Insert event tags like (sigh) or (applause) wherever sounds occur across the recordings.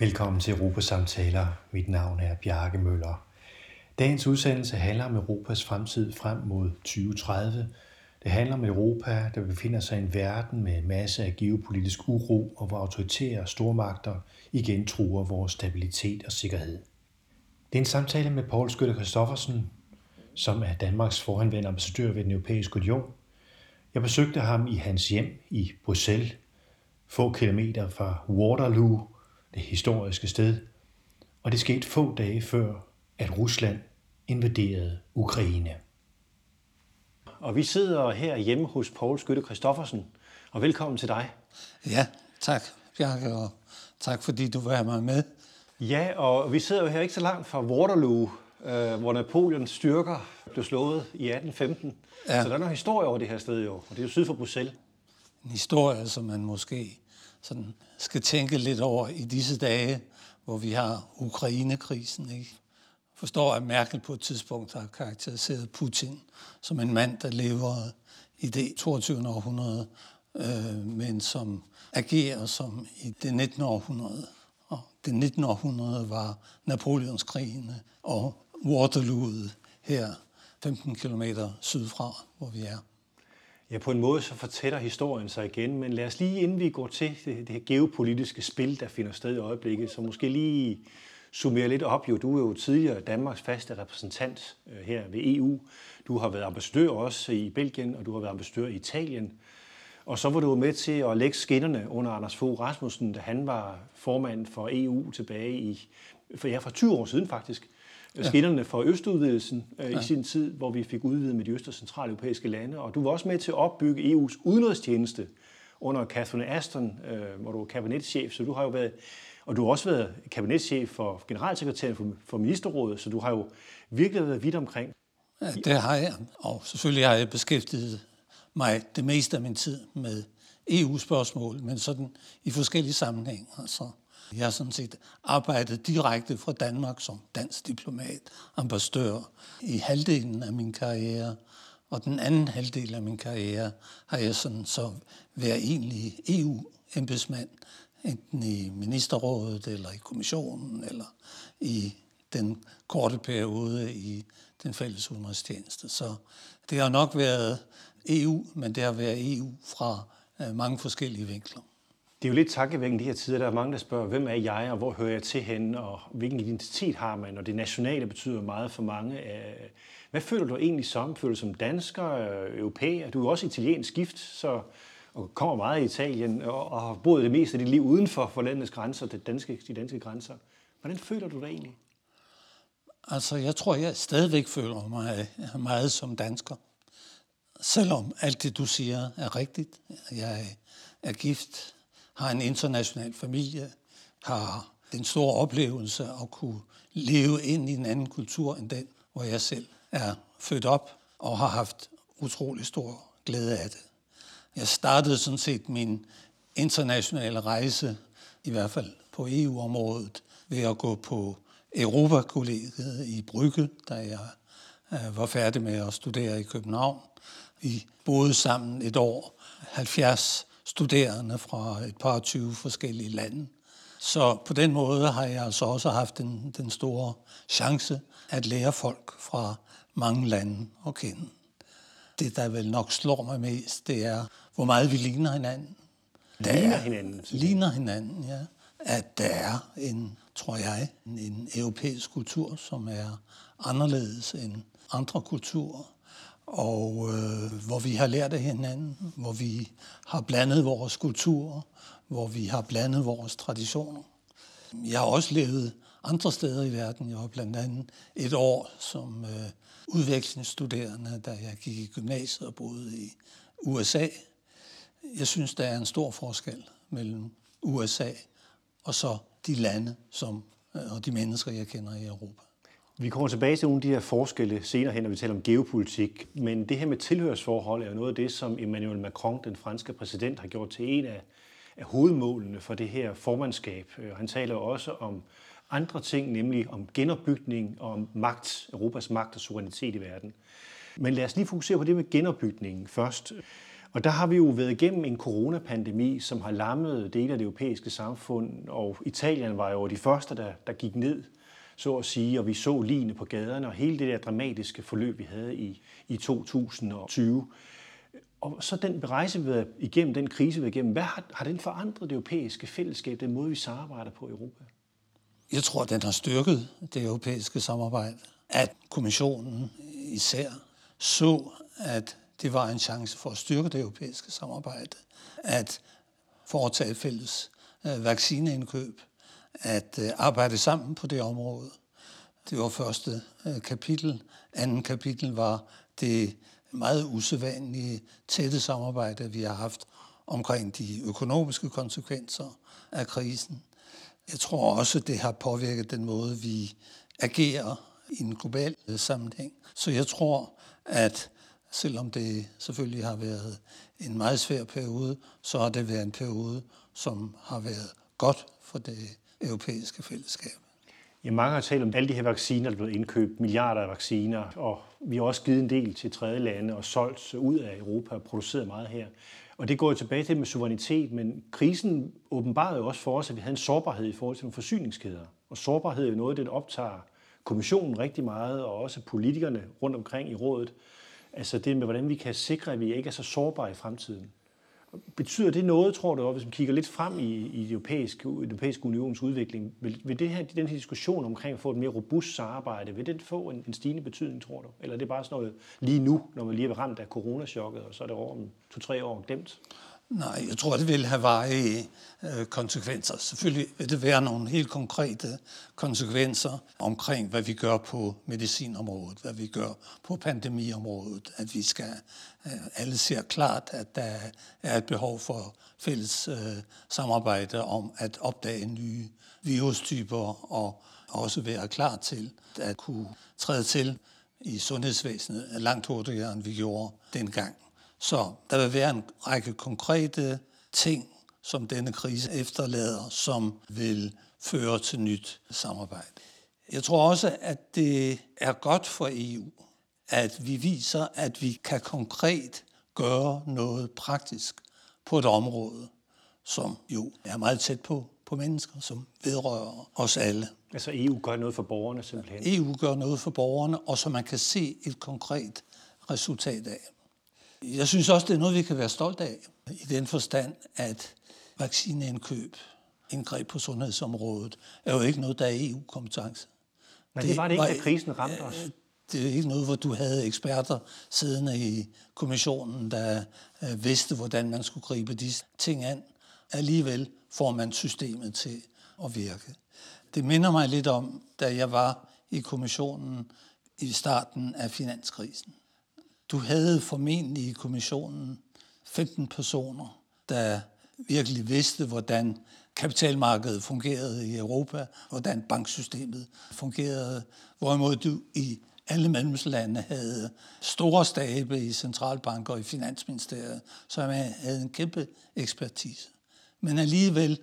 Velkommen til Europas samtaler. Mit navn er Bjarke Møller. Dagens udsendelse handler om Europas fremtid frem mod 2030. Det handler om Europa, der befinder sig i en verden med masse af geopolitisk uro, og hvor autoritære stormagter igen truer vores stabilitet og sikkerhed. Det er en samtale med Paul Skytte Christoffersen, som er Danmarks forhenværende ambassadør ved den europæiske union. Jeg besøgte ham i hans hjem i Bruxelles, få kilometer fra Waterloo, det historiske sted, og det skete få dage før, at Rusland invaderede Ukraine. Og vi sidder her hjemme hos Poul Skytte Christoffersen, og velkommen til dig. Ja, tak Bjarke, og tak fordi du vil have mig med. Ja, og vi sidder jo her ikke så langt fra Waterloo, øh, hvor Napoleons styrker blev slået i 1815. Ja. Så der er noget historie over det her sted jo, og det er jo syd for Bruxelles. En historie, som man måske sådan skal tænke lidt over i disse dage, hvor vi har Ukrainekrisen. Ikke? Forstår, at Merkel på et tidspunkt har karakteriseret Putin som en mand, der lever i det 22. århundrede, øh, men som agerer som i det 19. århundrede. Og det 19. århundrede var Napoleonskrigene og Waterloo her 15 km sydfra, hvor vi er. Ja, på en måde så fortæller historien sig igen, men lad os lige, inden vi går til det, det her geopolitiske spil, der finder sted i øjeblikket, så måske lige summere lidt op. Jo, du er jo tidligere Danmarks faste repræsentant øh, her ved EU. Du har været ambassadør også i Belgien, og du har været ambassadør i Italien. Og så var du med til at lægge skinnerne under Anders Fogh Rasmussen, da han var formand for EU tilbage i, for, ja, for 20 år siden faktisk skinnerne for østudvidelsen øh, ja. i sin tid, hvor vi fik udvidet med de øst- og centraleuropæiske lande. Og du var også med til at opbygge EU's udenrigstjeneste under Catherine Ashton, øh, hvor du var kabinetschef, så du har jo været og du har også været kabinetschef for generalsekretæren for, for ministerrådet, så du har jo virkelig været vidt omkring. Ja, det har jeg, og selvfølgelig har jeg beskæftiget mig det meste af min tid med EU-spørgsmål, men sådan i forskellige sammenhænge. Altså, jeg har sådan set arbejdet direkte fra Danmark som dansk diplomat, ambassadør i halvdelen af min karriere, og den anden halvdel af min karriere har jeg sådan så været egentlig EU-embedsmand, enten i ministerrådet eller i kommissionen eller i den korte periode i den fælles udenrigstjeneste. Så det har nok været EU, men det har været EU fra øh, mange forskellige vinkler. Det er jo lidt takkevækkende de her tider. Der er mange, der spørger, hvem er jeg, og hvor hører jeg til henne, og hvilken identitet har man, og det nationale betyder meget for mange. Øh, hvad føler du egentlig som? Føler du som dansker, øh, europæer? Du er jo også italiensk gift, så og kommer meget i Italien, og, og har boet det meste af dit liv uden for, for landets grænser, de danske, de danske grænser. Hvordan føler du dig egentlig? Altså, jeg tror, jeg stadigvæk føler mig øh, meget som dansker. Selvom alt det, du siger, er rigtigt. Jeg er gift, har en international familie, har den store oplevelse at kunne leve ind i en anden kultur end den, hvor jeg selv er født op og har haft utrolig stor glæde af det. Jeg startede sådan set min internationale rejse, i hvert fald på EU-området, ved at gå på Europakollegiet i Brygge, da jeg øh, var færdig med at studere i København. Vi boede sammen et år, 70 studerende fra et par 20 forskellige lande. Så på den måde har jeg altså også haft den, den store chance at lære folk fra mange lande at kende. Det, der vel nok slår mig mest, det er, hvor meget vi ligner hinanden. Der ligner er, hinanden? Ligner hinanden, ja. At der er en, tror jeg, en, en europæisk kultur, som er anderledes end andre kulturer og øh, hvor vi har lært af hinanden, hvor vi har blandet vores kulturer, hvor vi har blandet vores traditioner. Jeg har også levet andre steder i verden. Jeg var blandt andet et år som øh, udvekslingsstuderende, da jeg gik i gymnasiet og boede i USA. Jeg synes, der er en stor forskel mellem USA og så de lande som, øh, og de mennesker, jeg kender i Europa. Vi kommer tilbage til nogle af de her forskelle senere hen, når vi taler om geopolitik. Men det her med tilhørsforhold er jo noget af det, som Emmanuel Macron, den franske præsident, har gjort til en af, af hovedmålene for det her formandskab. Øh, han taler også om andre ting, nemlig om genopbygning og om magt, Europas magt og suverænitet i verden. Men lad os lige fokusere på det med genopbygningen først. Og der har vi jo været igennem en coronapandemi, som har lammet dele af det europæiske samfund, og Italien var jo de første, der, der gik ned, så at sige, og vi så lignende på gaderne, og hele det der dramatiske forløb, vi havde i, i 2020. Og så den rejse, vi har igennem, den krise, vi har igennem, hvad har, har den forandret det europæiske fællesskab, den måde, vi samarbejder på i Europa? Jeg tror, at den har styrket det europæiske samarbejde. At kommissionen især så, at det var en chance for at styrke det europæiske samarbejde. At foretage fælles øh, vaccineindkøb. At øh, arbejde sammen på det område. Det var første øh, kapitel. Anden kapitel var det meget usædvanlige tætte samarbejde, vi har haft omkring de økonomiske konsekvenser af krisen. Jeg tror også, det har påvirket den måde, vi agerer i en global øh, sammenhæng. Så jeg tror, at selvom det selvfølgelig har været en meget svær periode, så har det været en periode, som har været godt for det europæiske fællesskab. Ja, mange har talt om alle de her vacciner, der er blevet indkøbt, milliarder af vacciner, og vi har også givet en del til tredje lande og solgt ud af Europa og produceret meget her. Og det går jo tilbage til med suverænitet, men krisen åbenbarede jo også for os, at vi havde en sårbarhed i forhold til nogle forsyningskæder. Og sårbarhed er jo noget, det optager kommissionen rigtig meget, og også politikerne rundt omkring i rådet. Altså det med, hvordan vi kan sikre, at vi ikke er så sårbare i fremtiden. Betyder det noget, tror du, hvis man kigger lidt frem i, i den europæiske, europæiske unions udvikling? Vil, vil det her, den her diskussion omkring at få et mere robust samarbejde, vil det få en, en stigende betydning, tror du? Eller er det bare sådan noget lige nu, når man lige er ramt af coronachokket, og så er det over om to-tre år glemt? Nej, jeg tror, det vil have varige øh, konsekvenser. Selvfølgelig vil det være nogle helt konkrete konsekvenser omkring, hvad vi gør på medicinområdet, hvad vi gør på pandemiområdet, at vi skal, øh, alle ser klart, at der er et behov for fælles øh, samarbejde om at opdage nye virustyper og også være klar til at kunne træde til i sundhedsvæsenet langt hurtigere, end vi gjorde dengang. Så der vil være en række konkrete ting, som denne krise efterlader, som vil føre til nyt samarbejde. Jeg tror også, at det er godt for EU, at vi viser, at vi kan konkret gøre noget praktisk på et område, som jo er meget tæt på, på mennesker, som vedrører os alle. Altså EU gør noget for borgerne simpelthen? EU gør noget for borgerne, og så man kan se et konkret resultat af. Jeg synes også, det er noget, vi kan være stolte af, i den forstand, at vaccineindkøb, indgreb på sundhedsområdet, er jo ikke noget, der er EU-kompetence. Men det, det var det ikke, da krisen ramte os. Det er ikke noget, hvor du havde eksperter siddende i kommissionen, der øh, vidste, hvordan man skulle gribe disse ting an. Alligevel får man systemet til at virke. Det minder mig lidt om, da jeg var i kommissionen i starten af finanskrisen. Du havde formentlig i kommissionen 15 personer, der virkelig vidste, hvordan kapitalmarkedet fungerede i Europa, hvordan banksystemet fungerede, hvorimod du i alle medlemslande havde store stabe i centralbanker og i finansministeriet, så man havde en kæmpe ekspertise. Men alligevel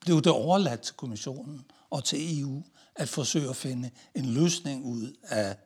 blev det overladt til kommissionen og til EU at forsøge at finde en løsning ud af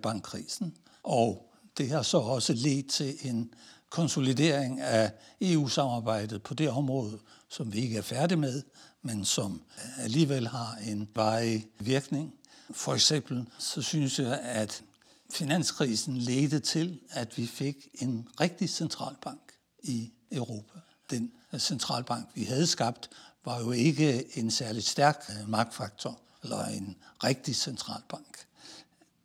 bankkrisen. Og det har så også ledt til en konsolidering af EU-samarbejdet på det område, som vi ikke er færdige med, men som alligevel har en varig virkning. For eksempel så synes jeg, at finanskrisen ledte til, at vi fik en rigtig centralbank i Europa. Den centralbank, vi havde skabt, var jo ikke en særligt stærk øh, magtfaktor eller en rigtig centralbank.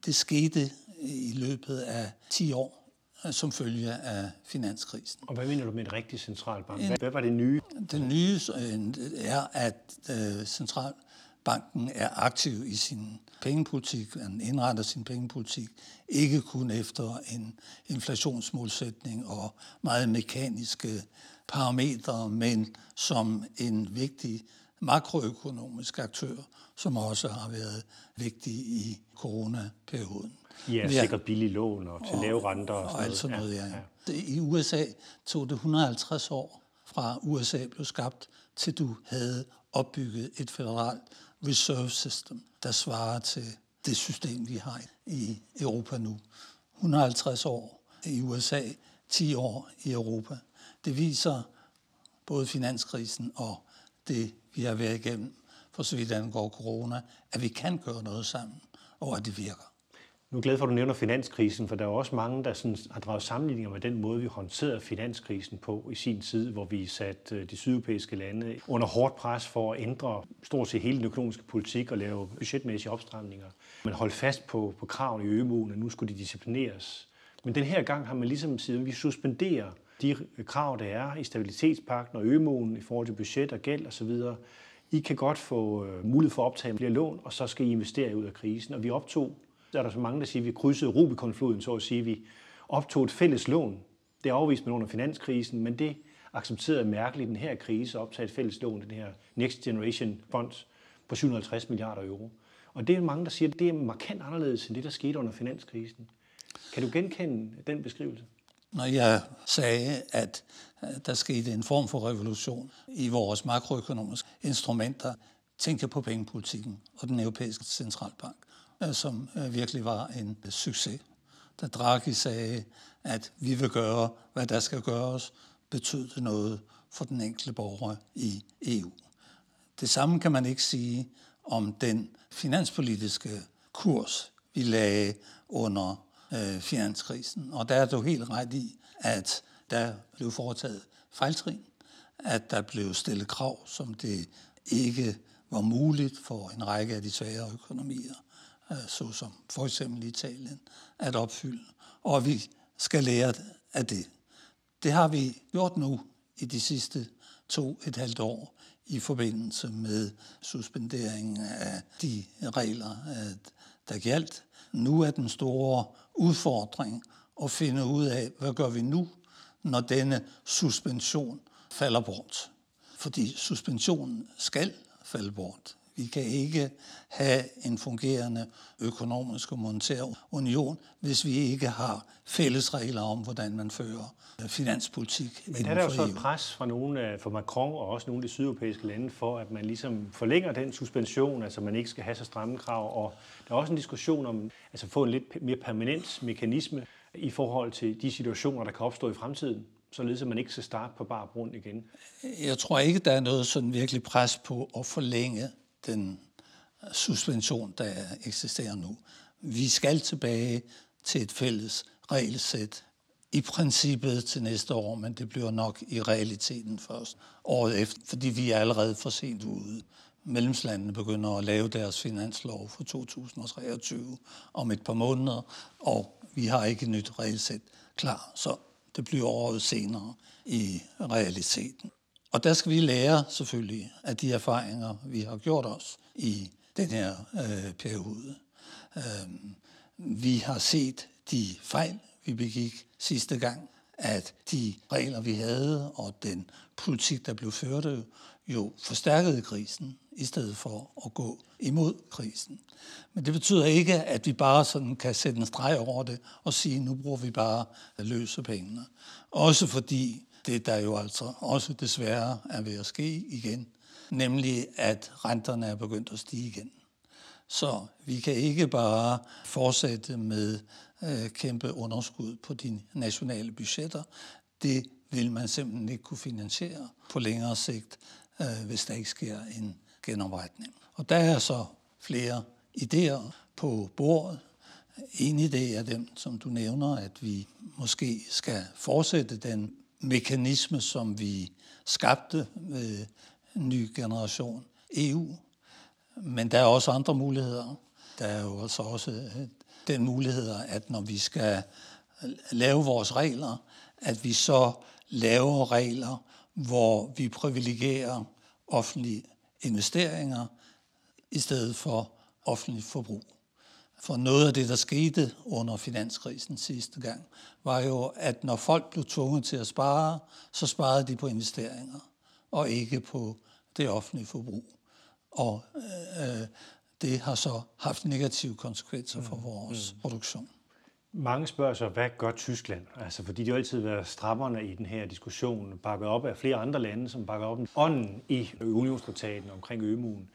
Det skete i løbet af 10 år øh, som følge af finanskrisen. Og hvad mener du med en rigtig centralbank? Hvad, hvad var det nye? Det nye øh, er, at øh, centralbanken er aktiv i sin pengepolitik, den indretter sin pengepolitik, ikke kun efter en inflationsmålsætning og meget mekaniske parametre, men som en vigtig makroøkonomisk aktør, som også har været vigtig i coronaperioden. Ja, sikkert billige lån og til lave renter og, og alt sådan noget. Ja. Ja. I USA tog det 150 år fra USA blev skabt, til du havde opbygget et federalt reserve system, der svarer til det system, vi har i Europa nu. 150 år i USA, 10 år i Europa. Det viser både finanskrisen og det, vi har været igennem, for så vidt angår corona, at vi kan gøre noget sammen, og at det virker. Nu er jeg glad for, at du nævner finanskrisen, for der er også mange, der sådan har draget sammenligninger med den måde, vi håndterede finanskrisen på i sin tid, hvor vi satte øh, de sydeuropæiske lande under hårdt pres for at ændre stort set hele den økonomiske politik og lave budgetmæssige opstramninger. Man holdt fast på, på kravene i ømuen, og nu skulle de disciplineres. Men den her gang har man ligesom siden, at vi suspenderer de krav, der er i stabilitetspakten og ømuen i forhold til budget og gæld osv., I kan godt få øh, mulighed for at optage flere lån, og så skal I investere ud af krisen. Og vi optog der er der så mange, der siger, at vi krydsede Rubikonfloden, så at sige, vi optog et fælles lån. Det er man med under finanskrisen, men det accepterede Merkel i den her krise at optage et fælles lån, den her Next Generation Fund på 750 milliarder euro. Og det er mange, der siger, at det er markant anderledes end det, der skete under finanskrisen. Kan du genkende den beskrivelse? Når jeg sagde, at øh, der skete en form for revolution i vores makroøkonomiske instrumenter, tænker jeg på pengepolitikken og den europæiske centralbank. Øh, som øh, virkelig var en øh, succes. Da Draghi sagde, at vi vil gøre, hvad der skal gøres, betød det noget for den enkelte borger i EU. Det samme kan man ikke sige om den finanspolitiske kurs, vi lagde under øh, finanskrisen. Og der er du helt ret i, at der blev foretaget fejltrin, at der blev stillet krav, som det ikke var muligt for en række af de svære økonomier Øh, såsom for eksempel Italien, at opfylde. Og vi skal lære af det. Det har vi gjort nu i de sidste to et halvt år i forbindelse med suspenderingen af de regler, øh, der galt. Nu er den store udfordring at finde ud af, hvad gør vi nu, når denne suspension falder bort. Fordi suspensionen skal falde bort. Vi kan ikke have en fungerende økonomisk og monetær union, hvis vi ikke har fælles regler om, hvordan man fører finanspolitik Men der er der jo så et pres fra nogle fra Macron og også nogle af de sydeuropæiske lande for, at man ligesom forlænger den suspension, altså man ikke skal have så stramme krav. Og der er også en diskussion om altså få en lidt mere permanent mekanisme i forhold til de situationer, der kan opstå i fremtiden således at man ikke skal starte på bare grund igen? Jeg tror ikke, der er noget sådan virkelig pres på at forlænge den øh, suspension, der eksisterer nu. Vi skal tilbage til et fælles regelsæt i princippet til næste år, men det bliver nok i realiteten først året efter, fordi vi er allerede for sent ude. Mellemslandene begynder at lave deres finanslov for 2023 om et par måneder, og vi har ikke et nyt regelsæt klar, så det bliver året senere i realiteten. Og der skal vi lære selvfølgelig af de erfaringer, vi har gjort os i den her øh, periode. Øh, vi har set de fejl, vi begik sidste gang, at de regler, vi havde, og den politik, der blev ført, jo forstærkede krisen, i stedet for at gå imod krisen. Men det betyder ikke, at vi bare sådan kan sætte en streg over det og sige, nu bruger vi bare løse pengene. Også fordi det, der jo altså også desværre er ved at ske igen, nemlig at renterne er begyndt at stige igen. Så vi kan ikke bare fortsætte med øh, kæmpe underskud på de nationale budgetter. Det vil man simpelthen ikke kunne finansiere på længere sigt, øh, hvis der ikke sker en genopretning. Og der er så flere idéer på bordet. En idé er dem, som du nævner, at vi måske skal fortsætte den mekanisme, som vi skabte med en ny generation EU. Men der er også andre muligheder. Der er jo altså også øh, den mulighed, at når vi skal lave vores regler, at vi så laver regler, hvor vi privilegerer offentlige investeringer i stedet for offentligt forbrug. For noget af det, der skete under finanskrisen sidste gang, var jo, at når folk blev tvunget til at spare, så sparede de på investeringer, og ikke på det offentlige forbrug. Og øh, det har så haft negative konsekvenser for mm, vores mm. produktion. Mange spørger sig, hvad gør Tyskland? Altså, fordi de har altid været strammerne i den her diskussion, bakket op af flere andre lande, som bakker op ånden i unionstraktaten omkring ømuen.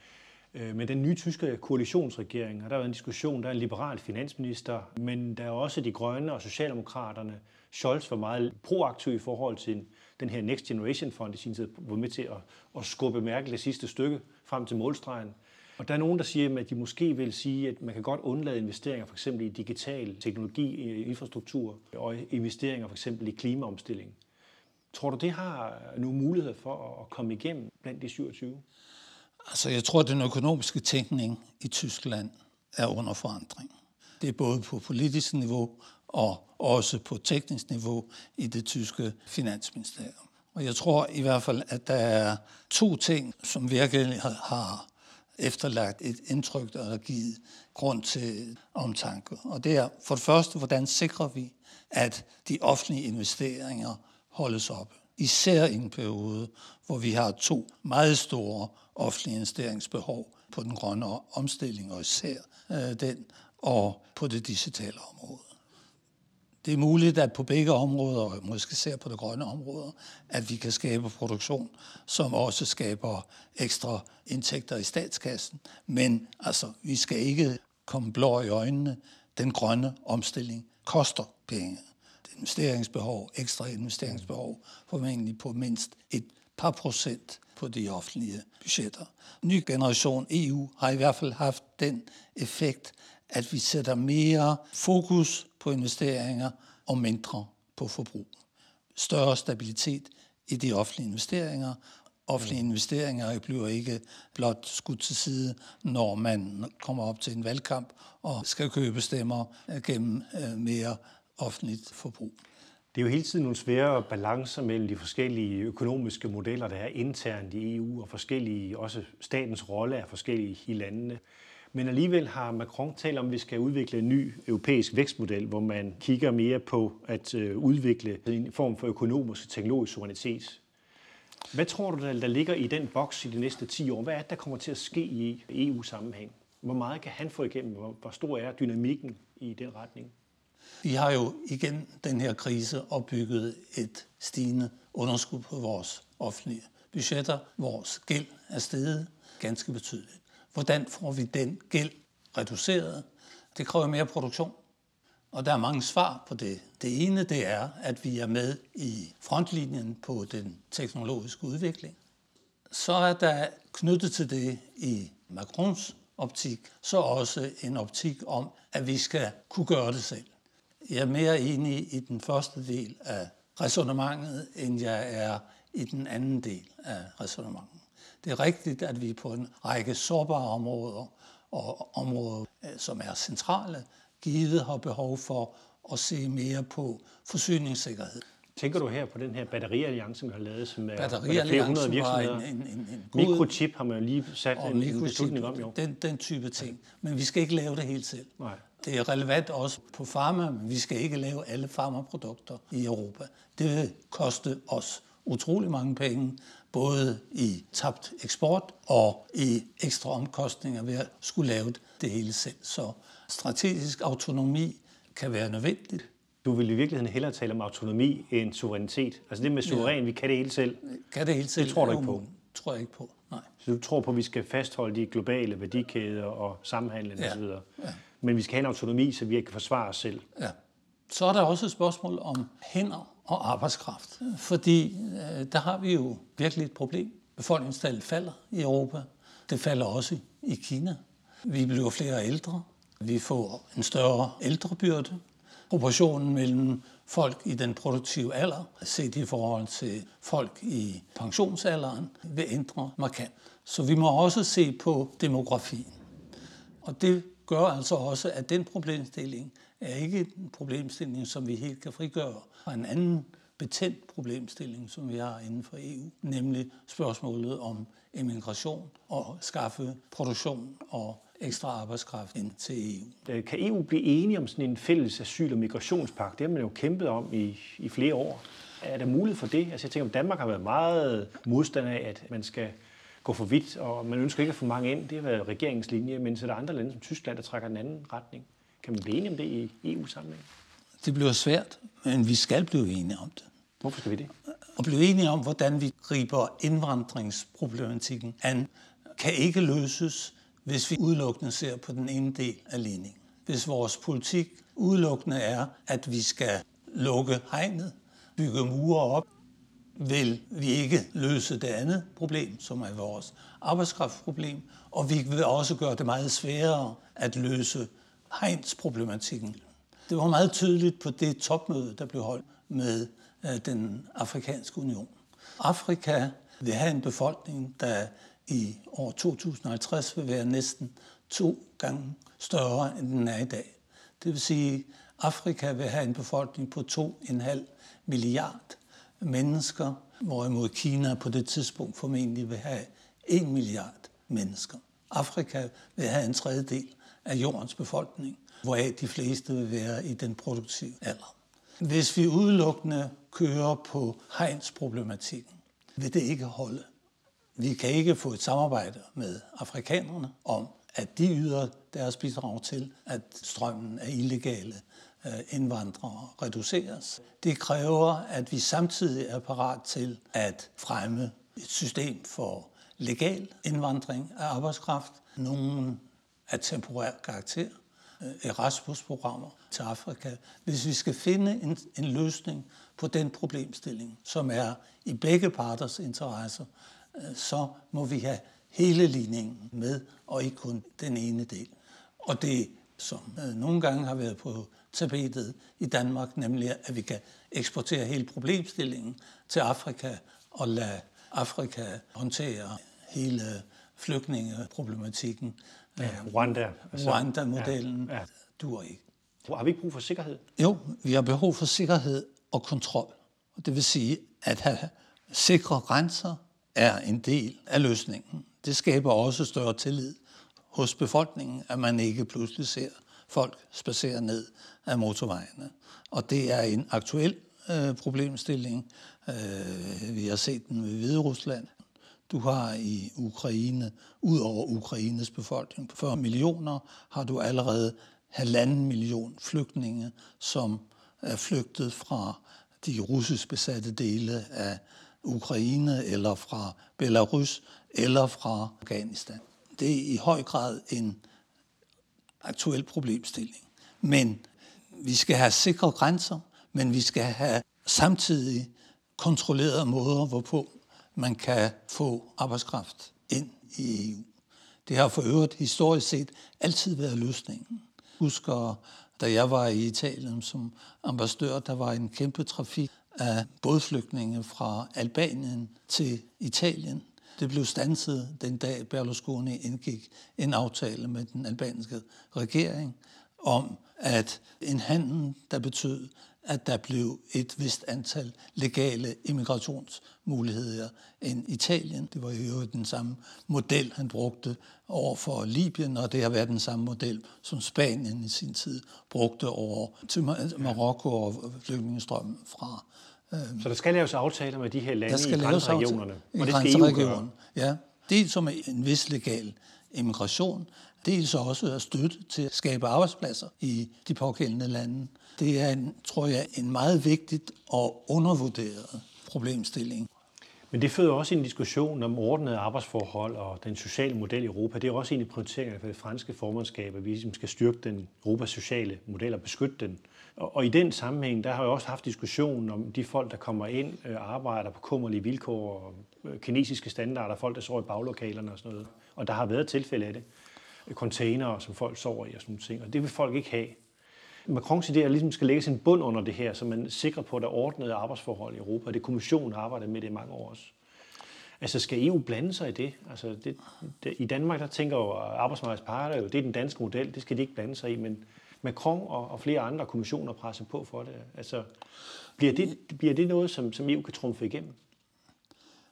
Øh, den nye tyske koalitionsregering, og der er en diskussion, der er en liberal finansminister, men der er også de grønne og socialdemokraterne. Scholz var meget proaktiv i forhold til den her Next Generation Fund i sin tid, var med til at, at skubbe Merkel det sidste stykke frem til målstregen. Og der er nogen, der siger, at de måske vil sige, at man kan godt undlade investeringer for eksempel i digital teknologi, infrastruktur og investeringer for eksempel i klimaomstilling. Tror du, det har nogle muligheder for at komme igennem blandt de 27? Altså, jeg tror, at den økonomiske tænkning i Tyskland er under forandring. Det er både på politisk niveau og også på teknisk niveau i det tyske finansministerium. Og jeg tror i hvert fald, at der er to ting, som virkelig har efterlagt et indtryk, der har givet grund til omtanke. Og det er for det første, hvordan sikrer vi, at de offentlige investeringer holdes op. Især i en periode, hvor vi har to meget store offentlige investeringsbehov på den grønne omstilling, og især øh, den, og på det digitale område. Det er muligt, at på begge områder, og måske ser på det grønne område, at vi kan skabe produktion, som også skaber ekstra indtægter i statskassen. Men altså, vi skal ikke komme blå i øjnene. Den grønne omstilling koster penge. Det investeringsbehov, ekstra investeringsbehov, formentlig på mindst et par procent på de offentlige budgetter. Ny generation EU har i hvert fald haft den effekt, at vi sætter mere fokus på investeringer og mindre på forbrug. Større stabilitet i de offentlige investeringer. Offentlige investeringer bliver ikke blot skudt til side, når man kommer op til en valgkamp og skal købe stemmer gennem øh, mere offentligt forbrug. Det er jo hele tiden nogle svære balancer mellem de forskellige økonomiske modeller, der er internt i EU, og forskellige, også statens rolle er forskellige i landene. Men alligevel har Macron talt om, at vi skal udvikle en ny europæisk vækstmodel, hvor man kigger mere på at øh, udvikle en form for økonomisk og teknologisk suverænitet. Hvad tror du, der ligger i den boks i de næste 10 år? Hvad er det, der kommer til at ske i EU-sammenhæng? Hvor meget kan han få igennem? Hvor stor er dynamikken i den retning? Vi har jo igen den her krise opbygget et stigende underskud på vores offentlige budgetter. Vores gæld er steget ganske betydeligt. Hvordan får vi den gæld reduceret? Det kræver mere produktion. Og der er mange svar på det. Det ene det er, at vi er med i frontlinjen på den teknologiske udvikling. Så er der knyttet til det i Macrons optik, så også en optik om, at vi skal kunne gøre det selv. Jeg er mere enig i den første del af resonemanget, end jeg er i den anden del af resonemanget. Det er rigtigt, at vi på en række sårbare områder og områder, øh, som er centrale, givet har behov for at se mere på forsyningssikkerhed. Tænker du her på den her batterialliance, vi har lavet, som er flere hundrede virksomheder? En, en, en, en Mikrochip har man jo lige sat en, en beslutning om. Jo. Den, den type ting. Men vi skal ikke lave det helt selv. Nej. Det er relevant også på farma, men vi skal ikke lave alle farmaprodukter i Europa. Det vil koste os utrolig mange penge, både i tabt eksport og i ekstra omkostninger ved at skulle lave det hele selv. Så strategisk autonomi kan være nødvendigt. Du vil i virkeligheden hellere tale om autonomi end suverænitet. Altså det med suveræn, ja. vi kan det hele selv. Kan det hele selv? Det tror du ikke på? tror jeg ikke på, nej. Så du tror på, at vi skal fastholde de globale værdikæder og samhandlen ja. osv.? Ja. Men vi skal have en autonomi, så vi kan forsvare os selv. Ja. Så er der også et spørgsmål om hænder og arbejdskraft. Fordi øh, der har vi jo virkelig et problem. Befolkningstallet falder i Europa. Det falder også i Kina. Vi bliver flere ældre. Vi får en større ældrebyrde. Proportionen mellem folk i den produktive alder, set i forhold til folk i pensionsalderen, vil ændre markant. Så vi må også se på demografien. Og det gør altså også, at den problemstilling er ikke en problemstilling, som vi helt kan frigøre fra en anden betændt problemstilling, som vi har inden for EU, nemlig spørgsmålet om emigration og skaffe produktion og ekstra arbejdskraft ind til EU. Øh, kan EU blive enige om sådan en fælles asyl- og migrationspagt? Det har man jo kæmpet om i, i flere år. Er der mulighed for det? Altså jeg tænker, at Danmark har været meget modstander af, at man skal gå for vidt, og man ønsker ikke at få mange ind. Det har været regeringens linje, men så er der andre lande som Tyskland, der trækker en anden retning. Kan man blive enige om det i EU-sammenhæng? Det bliver svært, men vi skal blive enige om det. Hvorfor skal vi det? Og blive enige om, hvordan vi griber indvandringsproblematikken an, kan ikke løses hvis vi udelukkende ser på den ene del af ligningen. Hvis vores politik udelukkende er, at vi skal lukke hegnet, bygge mure op, vil vi ikke løse det andet problem, som er vores arbejdskraftproblem, og vi vil også gøre det meget sværere at løse hegnsproblematikken. Det var meget tydeligt på det topmøde, der blev holdt med øh, den afrikanske union. Afrika vil have en befolkning, der i år 2050 vil være næsten to gange større, end den er i dag. Det vil sige, at Afrika vil have en befolkning på 2,5 milliard mennesker, hvorimod Kina på det tidspunkt formentlig vil have 1 milliard mennesker. Afrika vil have en tredjedel af jordens befolkning, hvoraf de fleste vil være i den produktive alder. Hvis vi udelukkende kører på hegnsproblematikken, vil det ikke holde. Vi kan ikke få et samarbejde med afrikanerne om, at de yder deres bidrag til, at strømmen af illegale øh, indvandrere reduceres. Det kræver, at vi samtidig er parat til at fremme et system for legal indvandring af arbejdskraft, nogen af temporær karakter, øh, Erasmus-programmer til Afrika. Hvis vi skal finde en, en løsning på den problemstilling, som er i begge parters interesser, så må vi have hele ligningen med, og ikke kun den ene del. Og det, som øh, nogle gange har været på tapetet i Danmark, nemlig at vi kan eksportere hele problemstillingen til Afrika og lade Afrika håndtere hele flygtningeproblematikken. Ja, Rwanda. Altså, Rwanda-modellen ja, ja. duer ikke. Har vi ikke brug for sikkerhed? Jo, vi har behov for sikkerhed og kontrol. Det vil sige, at have sikre grænser er en del af løsningen. Det skaber også større tillid hos befolkningen, at man ikke pludselig ser folk spacere ned af motorvejene. Og det er en aktuel øh, problemstilling. Øh, vi har set den ved Hvide Rusland. Du har i Ukraine, ud over Ukraines befolkning på 40 millioner, har du allerede halvanden million flygtninge, som er flygtet fra de russisk besatte dele af Ukraine eller fra Belarus eller fra Afghanistan. Det er i høj grad en aktuel problemstilling. Men vi skal have sikre grænser, men vi skal have samtidig kontrollerede måder, hvorpå man kan få arbejdskraft ind i EU. Det har for øvrigt historisk set altid været løsningen. Husker, da jeg var i Italien som ambassadør, der var en kæmpe trafik af bådflygtninge fra Albanien til Italien. Det blev stanset den dag Berlusconi indgik en aftale med den albanske regering om, at en handel, der betød, at der blev et vist antal legale immigrationsmuligheder end Italien. Det var jo den samme model, han brugte over for Libyen, og det har været den samme model, som Spanien i sin tid brugte over til Marokko og flygtningestrømmen fra. Så der skal laves aftaler med de her lande der skal i grænseregionerne, og det skal EU gøre? Ja, dels som en vis legal immigration, dels også at støtte til at skabe arbejdspladser i de pågældende lande. Det er, en, tror jeg, en meget vigtigt og undervurderet problemstilling. Men det føder også en diskussion om ordnede arbejdsforhold og den sociale model i Europa. Det er også en af prioriteringerne for det franske formandskab, at vi ligesom skal styrke den Europas sociale model og beskytte den. Og, og i den sammenhæng, der har jeg også haft diskussionen om de folk, der kommer ind og øh, arbejder på kummerlige vilkår, og øh, kinesiske standarder, folk, der sover i baglokalerne og sådan noget. Og der har været tilfælde af det. Øh, containere, som folk sover i og sådan ting Og det vil folk ikke have. Macrons idé er, at ligesom skal lægges en bund under det her, så man sikrer på, at der er ordnede arbejdsforhold i Europa. Det kommissionen, arbejder med det i mange år også. Altså skal EU blande sig i det? Altså det, det I Danmark, der tænker jo arbejdsmarkedets parter jo, det er den danske model, det skal de ikke blande sig i, men Macron og, og flere andre kommissioner presser på for det. Altså, bliver det, bliver det noget, som, som EU kan trumfe igennem?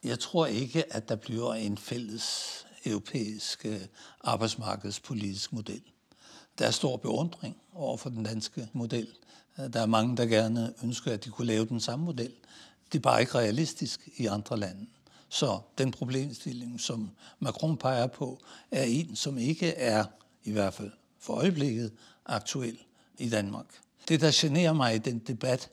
Jeg tror ikke, at der bliver en fælles europæisk øh, arbejdsmarkedspolitisk model. Der er stor beundring over for den danske model. Øh, der er mange, der gerne ønsker, at de kunne lave den samme model. Det er bare ikke realistisk i andre lande. Så den problemstilling, som Macron peger på, er en, som ikke er, i hvert fald for øjeblikket, aktuel i Danmark. Det, der generer mig i den debat,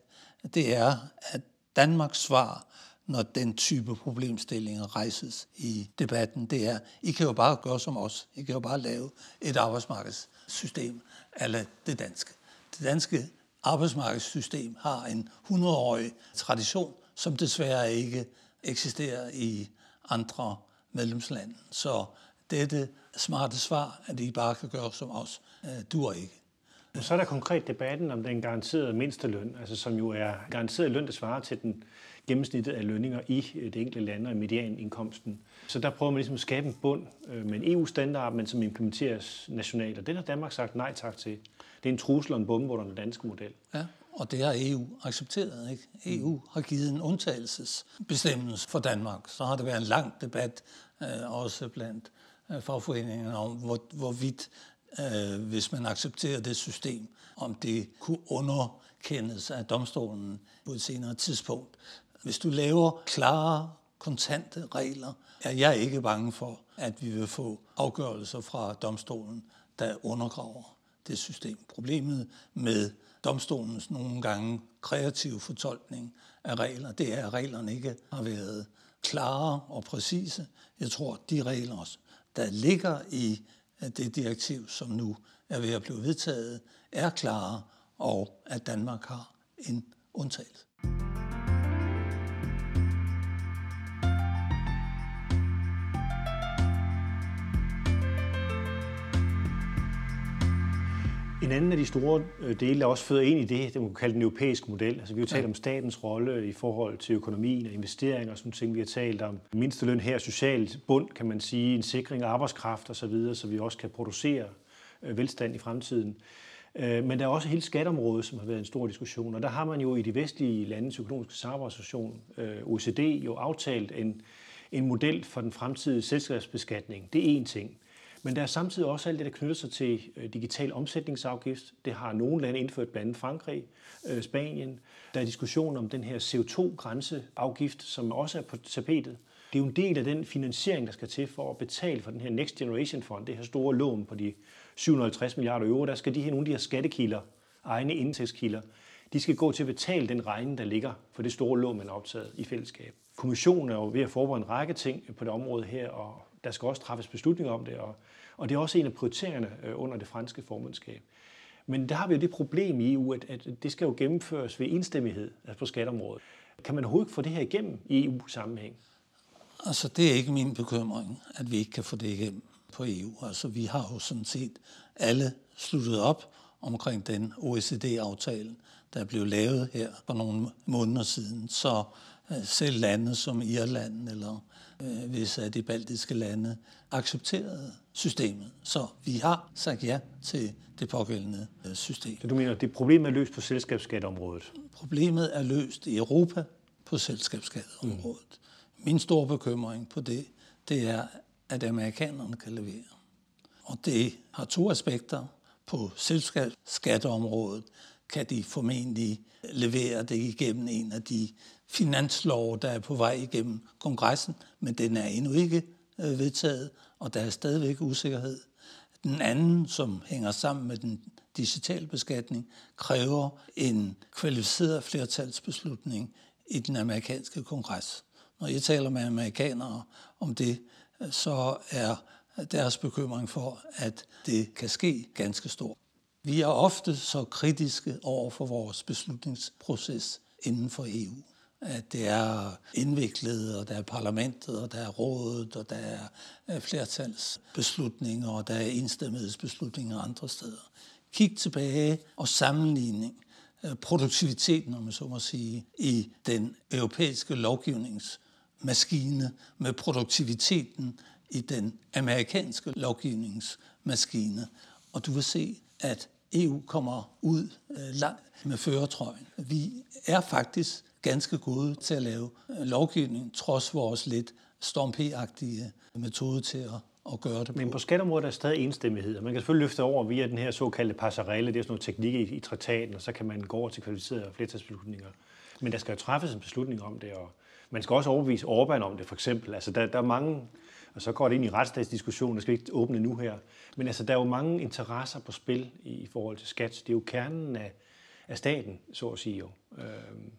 det er, at Danmarks svar når den type problemstillinger rejses i debatten, det er, I kan jo bare gøre som os. I kan jo bare lave et arbejdsmarkedssystem eller det danske. Det danske arbejdsmarkedssystem har en 100-årig tradition, som desværre ikke eksisterer i andre medlemslande. Så dette smarte svar, at I bare kan gøre som os, øh, dur ikke. Så er der konkret debatten om den garanterede mindsteløn, altså som jo er garanteret løn, der svarer til den gennemsnittet af lønninger i øh, det enkelte land og i medianindkomsten. Så der prøver man ligesom at skabe en bund øh, med en EU-standard, men som implementeres nationalt. Og det har Danmark sagt nej tak til. Det er en trussel og en bombe under den danske model. Ja, og det har EU accepteret. Ikke? EU har givet en undtagelsesbestemmelse for Danmark. Så har det været en lang debat, øh, også blandt fagforeningerne, om hvor, hvorvidt, øh, hvis man accepterer det system, om det kunne underkendes af domstolen på et senere tidspunkt. Hvis du laver klare, kontante regler, er jeg ikke bange for, at vi vil få afgørelser fra domstolen, der undergraver det system. Problemet med domstolens nogle gange kreative fortolkning af regler, det er, at reglerne ikke har været klare og præcise. Jeg tror, de regler, der ligger i det direktiv, som nu er ved at blive vedtaget, er klare, og at Danmark har en undtagelse. En anden af de store øh, dele, der også føder ind i det, det man kan kalde den europæiske model. Altså, vi har talt ja. om statens rolle i forhold til økonomien og investeringer og sådan ting. Vi har talt om mindsteløn her, socialt bund, kan man sige, en sikring af arbejdskraft osv., så, videre, så vi også kan producere øh, velstand i fremtiden. Øh, men der er også hele skatteområdet, som har været en stor diskussion, og der har man jo i de vestlige landes økonomiske samarbejdsorganisation, OECD, jo aftalt en, en model for den fremtidige selskabsbeskatning. Det er én ting. Men der er samtidig også alt det, der knytter sig til øh, digital omsætningsafgift. Det har nogle lande indført, blandt andet Frankrig, øh, Spanien. Der er diskussion om den her CO2-grænseafgift, som også er på tapetet. Det er jo en del af den finansiering, der skal til for at betale for den her Next Generation Fund, det her store lån på de 750 milliarder euro. Der skal de her, nogle af de her skattekilder, egne indtægtskilder, de skal gå til at betale den regning, der ligger for det store lån, man har optaget i fællesskab. Kommissionen er jo ved at forberede en række ting på det område her, og der skal også træffes beslutninger om det, og, og det er også en af prioriteringerne øh, under det franske formandskab. Men der har vi jo det problem i EU, at, at det skal jo gennemføres ved enstemmighed altså på skatteområdet. Kan man overhovedet få det her igennem i EU-sammenhæng? Altså, det er ikke min bekymring, at vi ikke kan få det igennem på EU. Altså, vi har jo sådan set alle sluttet op omkring den OECD-aftale, der blev lavet her for nogle måneder siden. Så øh, selv lande som Irland eller øh, visse af de baltiske lande accepterede systemet. Så vi har sagt ja til det pågældende øh, system. Så du mener, at det problem er løst på selskabsskatteområdet? Problemet er løst i Europa på selskabsskatteområdet. Mm. Min store bekymring på det, det er, at amerikanerne kan levere. Og det har to aspekter. På selskabsskatteområdet kan de formentlig levere det igennem en af de finanslov, der er på vej igennem kongressen, men den er endnu ikke øh, vedtaget, og der er stadigvæk usikkerhed. Den anden, som hænger sammen med den digitale beskatning, kræver en kvalificeret flertalsbeslutning i den amerikanske kongres. Når jeg taler med amerikanere om det, så er deres bekymring for, at det kan ske ganske stor. Vi er ofte så kritiske over for vores beslutningsproces inden for EU at det er indviklet, og der er parlamentet, og der er rådet, og der er øh, flertalsbeslutninger, og der er enstemmighedsbeslutninger andre steder. Kig tilbage og sammenligning øh, produktiviteten, om man så må sige, i den europæiske lovgivningsmaskine med produktiviteten i den amerikanske lovgivningsmaskine. Og du vil se, at EU kommer ud øh, langt med føretrøjen. Vi er faktisk ganske gode til at lave øh, lovgivning, trods vores lidt stormp-agtige metode til at, at gøre det på. Men på skatteområdet er der stadig enstemmighed, man kan selvfølgelig løfte over via den her såkaldte passarelle, det er sådan noget teknik i, i traktaten, og så kan man gå over til kvalificerede flertalsbeslutninger. Men der skal jo træffes en beslutning om det, og man skal også overbevise Orbán om det, for eksempel. Altså, der, der er mange, og så går det ind i retsstatsdiskussionen, der skal vi ikke åbne nu her. Men altså, der er jo mange interesser på spil i, i forhold til skat. Det er jo kernen af, af staten, så at sige jo. Øhm.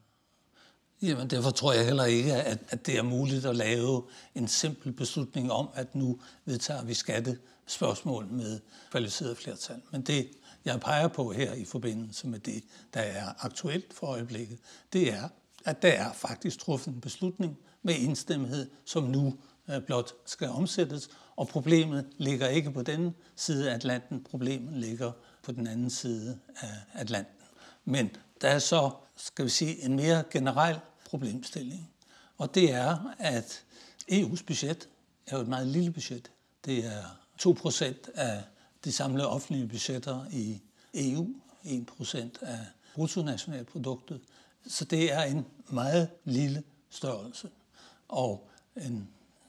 Jamen, derfor tror jeg heller ikke, at, at det er muligt at lave en simpel beslutning om, at nu vedtager vi skattespørgsmål med kvalificeret flertal. Men det, jeg peger på her i forbindelse med det, der er aktuelt for øjeblikket, det er, at der er faktisk truffet en beslutning med enstemmighed, som nu øh, blot skal omsættes, og problemet ligger ikke på den side af Atlanten, problemet ligger på den anden side af Atlanten. Men der er så, skal vi sige, en mere generel problemstilling, og det er, at EU's budget er jo et meget lille budget. Det er 2% af de samlede offentlige budgetter i EU, 1% af bruttonationalproduktet. Så det er en meget lille størrelse. Og en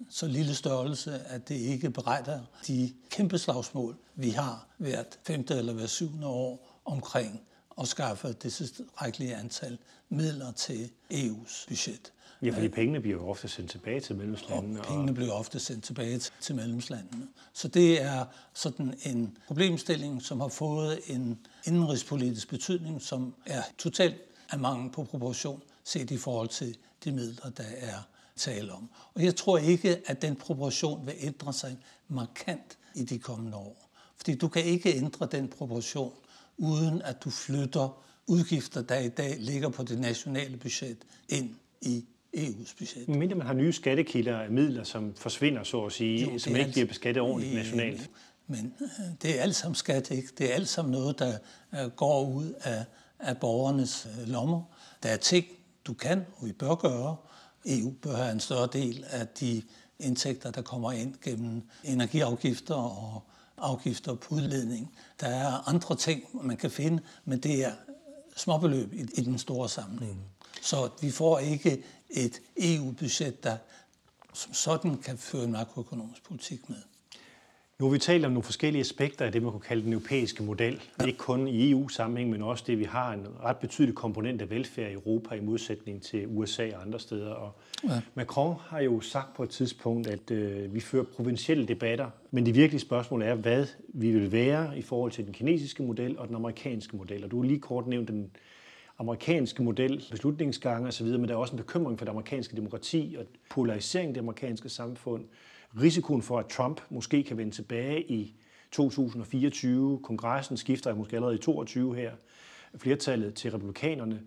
så lille størrelse, at det ikke beretter de kæmpe slagsmål, vi har hvert femte eller hvert syvende år omkring at skaffe det tilstrækkelige antal midler til EU's budget. Ja, fordi pengene bliver jo ofte sendt tilbage til medlemslandene. Og pengene bliver ofte sendt tilbage til medlemslandene. Så det er sådan en problemstilling, som har fået en indenrigspolitisk betydning, som er totalt af mangel på proportion set i forhold til de midler, der er tale om. Og jeg tror ikke, at den proportion vil ændre sig markant i de kommende år. Fordi du kan ikke ændre den proportion, uden at du flytter udgifter, der i dag ligger på det nationale budget, ind i EU's budget. Men man har nye skattekilder af midler, som forsvinder, så at sige, jo, som ikke alt... bliver beskattet ordentligt nationalt. Men øh, det er alt sammen skat, ikke? Det er alt sammen noget, der øh, går ud af, af borgernes øh, lommer. Der er ting, du kan, og vi bør gøre. EU bør have en større del af de indtægter, der kommer ind gennem energiafgifter og afgifter på udledning. Der er andre ting, man kan finde, men det er småbeløb i, i den store sammenhæng. Mm. Så vi får ikke et EU-budget, der som sådan kan føre en makroøkonomisk politik med. Nu har vi talt om nogle forskellige aspekter af det, man kunne kalde den europæiske model. Ikke kun i EU-sammenhæng, men også det, vi har en ret betydelig komponent af velfærd i Europa i modsætning til USA og andre steder. Og ja. Macron har jo sagt på et tidspunkt, at øh, vi fører provincielle debatter, men det virkelige spørgsmål er, hvad vi vil være i forhold til den kinesiske model og den amerikanske model. Og du har lige kort nævnt den amerikanske model, beslutningsgange osv., men der er også en bekymring for det amerikanske demokrati og polarisering af det amerikanske samfund risikoen for, at Trump måske kan vende tilbage i 2024. Kongressen skifter måske allerede i 22 her. Flertallet til republikanerne.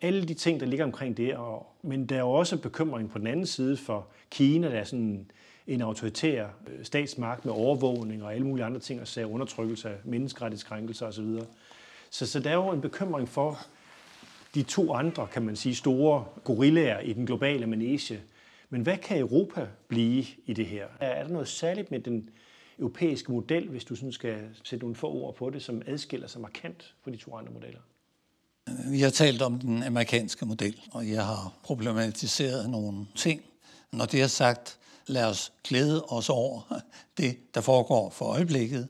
Alle de ting, der ligger omkring det. Og, men der er jo også bekymring på den anden side for Kina, der er sådan en autoritær øh, statsmagt med overvågning og alle mulige andre ting, og sager undertrykkelse af menneskerettighedskrænkelser osv. Så, så der er jo en bekymring for de to andre, kan man sige, store gorillaer i den globale manege, men hvad kan Europa blive i det her? Er der noget særligt med den europæiske model, hvis du sådan skal sætte nogle få ord på det, som adskiller sig markant fra de to andre modeller? Vi har talt om den amerikanske model, og jeg har problematiseret nogle ting. Når det er sagt, lad os glæde os over det, der foregår for øjeblikket,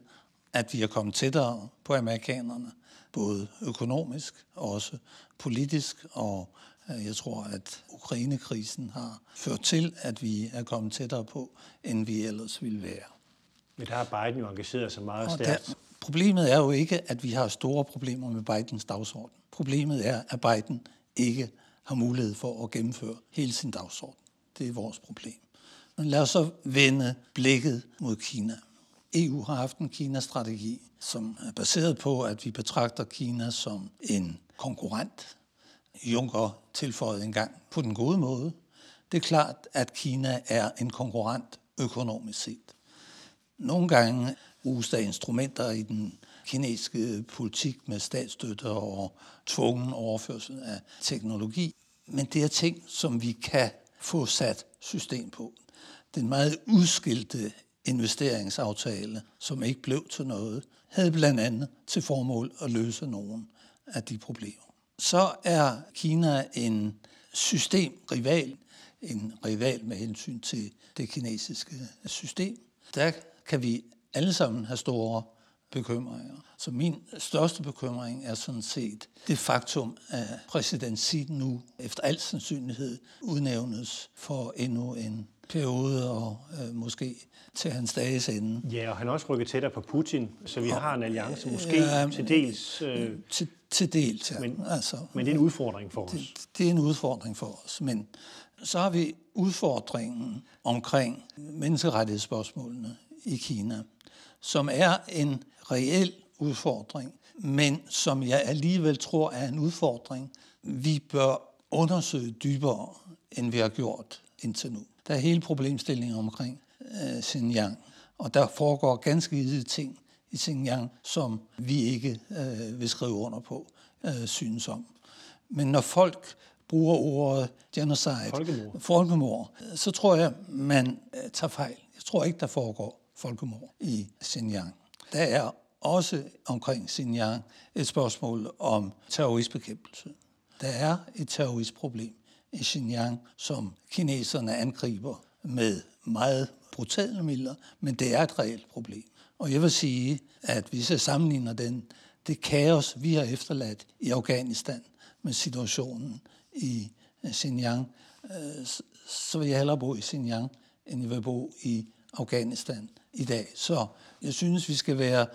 at vi er kommet tættere på amerikanerne, både økonomisk og også politisk, og jeg tror, at Ukrainekrisen har ført til, at vi er kommet tættere på, end vi ellers ville være. Men der har Biden jo engageret sig meget og stærkt. Der, problemet er jo ikke, at vi har store problemer med Bidens dagsorden. Problemet er, at Biden ikke har mulighed for at gennemføre hele sin dagsorden. Det er vores problem. Men lad os så vende blikket mod Kina. EU har haft en Kina-strategi, som er baseret på, at vi betragter Kina som en konkurrent Juncker tilføjede engang på den gode måde. Det er klart, at Kina er en konkurrent økonomisk set. Nogle gange bruges der instrumenter i den kinesiske politik med statsstøtte og tvungen overførsel af teknologi, men det er ting, som vi kan få sat system på. Den meget udskilte investeringsaftale, som ikke blev til noget, havde blandt andet til formål at løse nogle af de problemer så er Kina en systemrival, en rival med hensyn til det kinesiske system. Der kan vi alle sammen have store bekymringer. Så min største bekymring er sådan set det faktum, at præsident Xi nu efter al sandsynlighed udnævnes for endnu en periode og øh, måske til hans dages ende. Ja, og han er også rykket tættere på Putin, så vi og, har en alliance måske øh, til dels... Øh... Til Til dels, ja. Men, altså, men det er en udfordring for os. Det, det er en udfordring for os, men så har vi udfordringen omkring menneskerettighedsspørgsmålene i Kina, som er en reel udfordring, men som jeg alligevel tror er en udfordring, vi bør undersøge dybere, end vi har gjort indtil nu. Der er hele problemstillingen omkring øh, Xinjiang, og der foregår ganske hvide ting i Xinjiang, som vi ikke øh, vil skrive under på, øh, synes om. Men når folk bruger ordet genocide, folkemord. folkemord, så tror jeg, man øh, tager fejl. Jeg tror ikke, der foregår folkemord i Xinjiang. Der er også omkring Xinjiang et spørgsmål om terroristbekæmpelse. Der er et terroristproblem i Xinjiang, som kineserne angriber med meget brutale midler, men det er et reelt problem. Og jeg vil sige, at hvis jeg sammenligner den, det kaos, vi har efterladt i Afghanistan med situationen i øh, Xinjiang, øh, så vil jeg hellere bo i Xinjiang, end jeg vil bo i Afghanistan i dag. Så jeg synes, vi skal være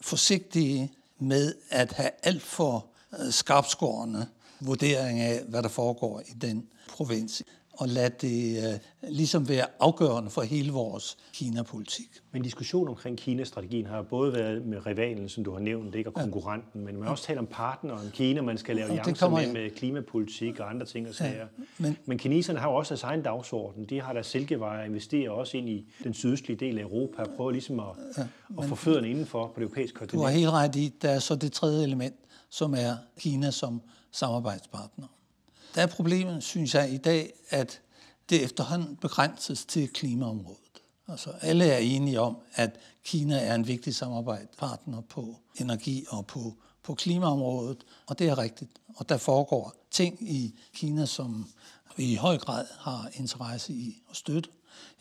forsigtige med at have alt for øh, skarpskårende vurdering af, hvad der foregår i den provins og lade det uh, ligesom være afgørende for hele vores Kina-politik. Men diskussionen omkring Kina-strategien har både været med rivalen, som du har nævnt, ikke, og konkurrenten, ja. men man har også talt om partner om Kina, man skal lave alliancer med, med klimapolitik og andre ting og sager. Ja, men, men kineserne har jo også deres egen dagsorden. De har der silkeveje og investerer også ind i den sydøstlige del af Europa og prøver ligesom at, ja, at få fødderne indenfor på det europæiske kontinent. Du har helt ret i, der er så det tredje element, som er Kina som samarbejdspartner. Der er problemet, synes jeg, i dag, at det efterhånden begrænses til klimaområdet. Altså, alle er enige om, at Kina er en vigtig samarbejdspartner på energi og på, på klimaområdet, og det er rigtigt. Og der foregår ting i Kina, som vi i høj grad har interesse i at støtte.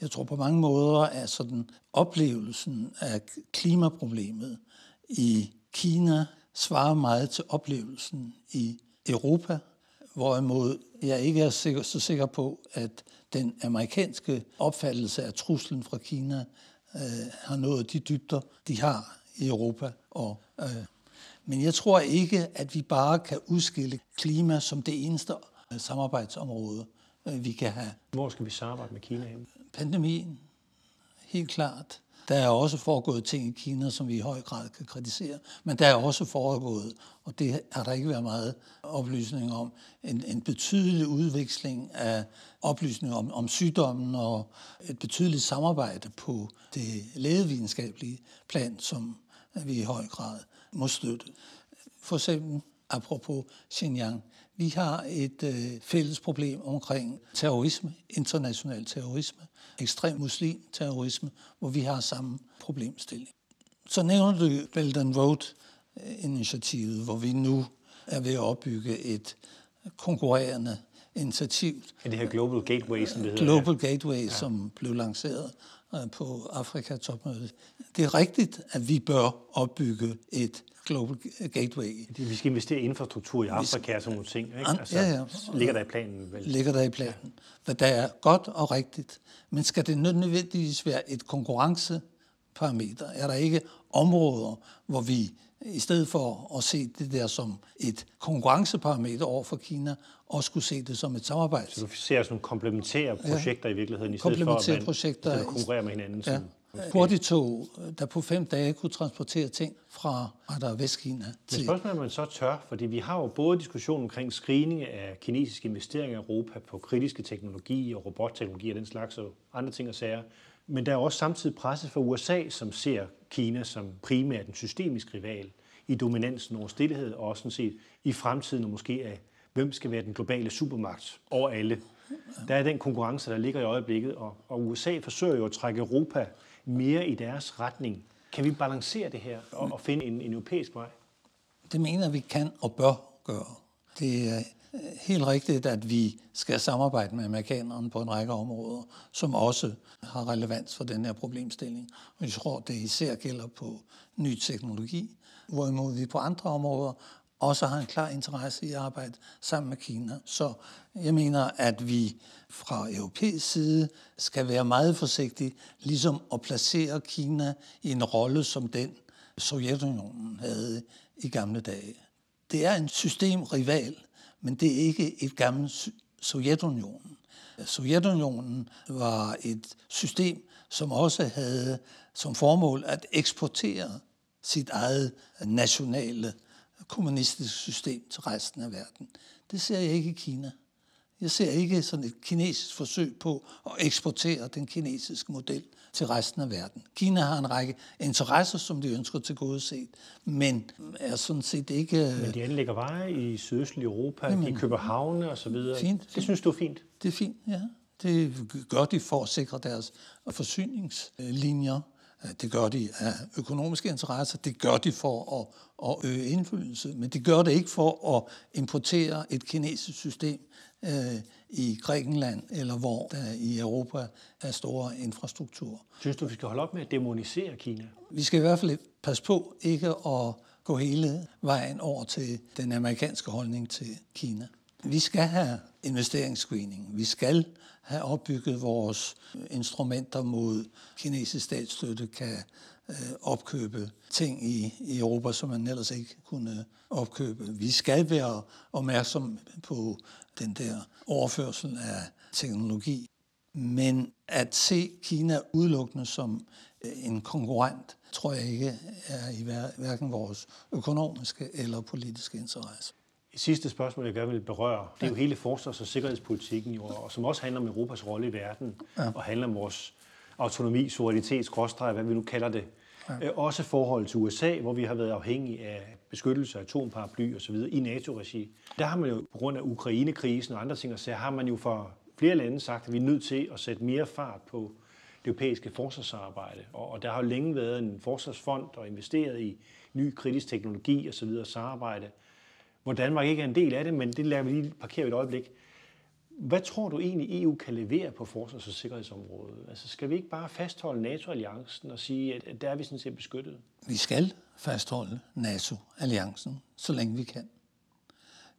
Jeg tror på mange måder, at sådan oplevelsen af klimaproblemet i Kina svarer meget til oplevelsen i Europa hvorimod jeg ikke er sikker, så sikker på, at den amerikanske opfattelse af truslen fra Kina øh, har nået de dybder, de har i Europa. Og, øh, men jeg tror ikke, at vi bare kan udskille klima som det eneste øh, samarbejdsområde, øh, vi kan have. Hvor skal vi samarbejde med Kina Pandemien, helt klart. Der er også foregået ting i Kina, som vi i høj grad kan kritisere, men der er også foregået, og det har der ikke været meget oplysning om, en, en betydelig udveksling af oplysninger om, om sygdommen og et betydeligt samarbejde på det lægevidenskabelige plan, som vi i høj grad må støtte. For eksempel apropos Xinjiang, vi har et øh, fælles problem omkring terrorisme, international terrorisme, ekstrem muslim terrorisme, hvor vi har samme problemstilling. Så nævner du Belt and Road-initiativet, hvor vi nu er ved at opbygge et konkurrerende initiativ. Ja, det her Global Gateway, som det hedder. Global Gateway, ja. som blev lanceret øh, på Afrika-topmødet. Det er rigtigt, at vi bør opbygge et Global Gateway. Vi skal investere i infrastruktur i Afrika og sådan nogle ting. Ikke? Altså, ja, ja. Ligger der i planen? Vel? Ligger der i planen. Ja. Hvad der er godt og rigtigt. Men skal det nødvendigvis være et konkurrenceparameter? Er der ikke områder, hvor vi i stedet for at se det der som et konkurrenceparameter over for Kina, også skulle se det som et samarbejde. Så du ser sådan nogle komplementære projekter ja. i virkeligheden, i stedet for at man projekter, konkurrerer med hinanden? Ja. Som hurtigtog, der på fem dage kunne transportere ting fra der Vestkina til... Men spørgsmålet er, man så tør, fordi vi har jo både diskussion omkring screening af kinesiske investeringer i Europa på kritiske teknologi og robotteknologi og den slags og andre ting og sager. Men der er også samtidig presset fra USA, som ser Kina som primært en systemisk rival i dominansen over stillhed, og også sådan set i fremtiden og måske af, hvem skal være den globale supermagt over alle. Der er den konkurrence, der ligger i øjeblikket, og, og USA forsøger jo at trække Europa mere i deres retning. Kan vi balancere det her og, og finde en, en europæisk vej? Det mener vi kan og bør gøre. Det er øh, helt rigtigt, at vi skal samarbejde med amerikanerne på en række områder, som også har relevans for den her problemstilling. Og jeg tror, det især gælder på ny teknologi, hvorimod vi på andre områder også har en klar interesse i at arbejde sammen med Kina. Så jeg mener, at vi fra europæisk side skal være meget forsigtige, ligesom at placere Kina i en rolle som den, Sovjetunionen havde i gamle dage. det er en systemrival, men det er ikke et gammelt Sovjetunionen. Sovjetunionen var et system, som også havde som formål at eksportere sit eget nationale kommunistiske system til resten af verden. Det ser jeg ikke i Kina. Jeg ser ikke sådan et kinesisk forsøg på at eksportere den kinesiske model til resten af verden. Kina har en række interesser, som de ønsker til godset, men er sådan set ikke... Men de anlægger veje i sydøstlige Europa, Jamen, de køber havne og så videre. Fint, det synes du er fint? Det er fint, ja. Det gør de for at sikre deres forsyningslinjer. Det gør de af økonomiske interesser, det gør de for at, at øge indflydelse, men det gør det ikke for at importere et kinesisk system øh, i Grækenland, eller hvor der i Europa er store infrastruktur. Synes du, vi skal holde op med at demonisere Kina? Vi skal i hvert fald passe på ikke at gå hele vejen over til den amerikanske holdning til Kina. Vi skal have investeringsscreening. Vi skal have opbygget vores instrumenter mod kinesisk statsstøtte, kan øh, opkøbe ting i, i Europa, som man ellers ikke kunne opkøbe. Vi skal være opmærksom på den der overførsel af teknologi. Men at se Kina udelukkende som øh, en konkurrent, tror jeg ikke er i hverken vores økonomiske eller politiske interesse. Sidste spørgsmål, jeg gerne vil berøre, det er jo hele forsvars- og sikkerhedspolitikken, jo, og som også handler om Europas rolle i verden, ja. og handler om vores autonomi, suverænitet, skråstreg, hvad vi nu kalder det. Ja. Øh, også forhold til USA, hvor vi har været afhængige af beskyttelse af atomparaply osv. i NATO-regi. Der har man jo på grund af Ukraine-krisen og andre ting, så har man jo for flere lande sagt, at vi er nødt til at sætte mere fart på det europæiske forsvarsarbejde. Og der har jo længe været en forsvarsfond og investeret i ny kritisk teknologi osv. samarbejde hvor Danmark ikke er en del af det, men det lader vi lige parkere et øjeblik. Hvad tror du egentlig, EU kan levere på forsvars- og sikkerhedsområdet? Altså, skal vi ikke bare fastholde NATO-alliancen og sige, at der er vi sådan set beskyttet? Vi skal fastholde NATO-alliancen, så længe vi kan.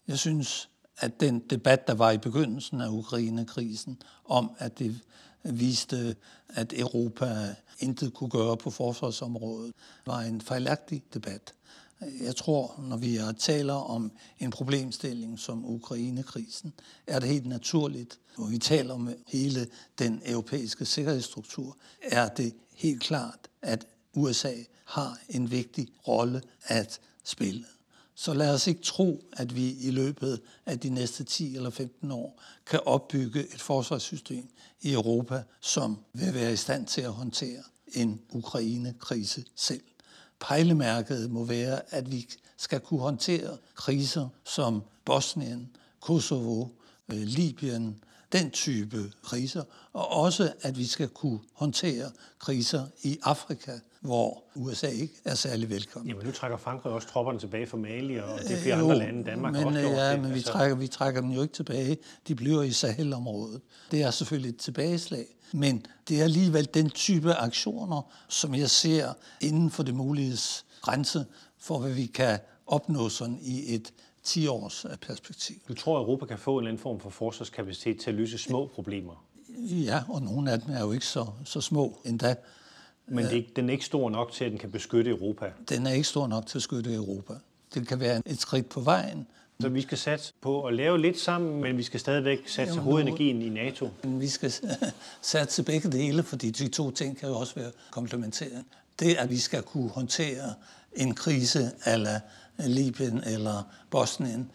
Jeg synes, at den debat, der var i begyndelsen af Ukraine-krisen, om at det viste, at Europa intet kunne gøre på forsvarsområdet, var en fejlagtig debat. Jeg tror, når vi taler om en problemstilling som Ukrainekrisen, er det helt naturligt, når vi taler om hele den europæiske sikkerhedsstruktur, er det helt klart, at USA har en vigtig rolle at spille. Så lad os ikke tro, at vi i løbet af de næste 10 eller 15 år kan opbygge et forsvarssystem i Europa, som vil være i stand til at håndtere en Ukraine-krise selv pejlemærket må være, at vi skal kunne håndtere kriser som Bosnien, Kosovo, øh, Libyen, den type kriser, og også at vi skal kunne håndtere kriser i Afrika, hvor USA ikke er særlig velkommen. Jamen nu trækker Frankrig også tropperne tilbage fra Mali, og det er flere jo, andre lande, Danmark men, også Ja, det. men vi, altså... trækker, vi trækker dem jo ikke tilbage. De bliver i Sahel-området. Det er selvfølgelig et tilbageslag. Men det er alligevel den type aktioner, som jeg ser inden for det muliges grænse for, hvad vi kan opnå sådan i et 10-års perspektiv. Du tror, at Europa kan få en eller anden form for forsvarskapacitet til at løse små problemer? Ja, og nogle af dem er jo ikke så, så små endda. Men det er, den er ikke stor nok til, at den kan beskytte Europa? Den er ikke stor nok til at beskytte Europa. Det kan være et skridt på vejen, så vi skal satse på at lave lidt sammen, men vi skal stadigvæk satse Jamen, hovedenergien i NATO. Vi skal (laughs) satse begge dele, fordi de to ting kan jo også være komplementerende. Det, at vi skal kunne håndtere en krise ala Libyen eller Bosnien,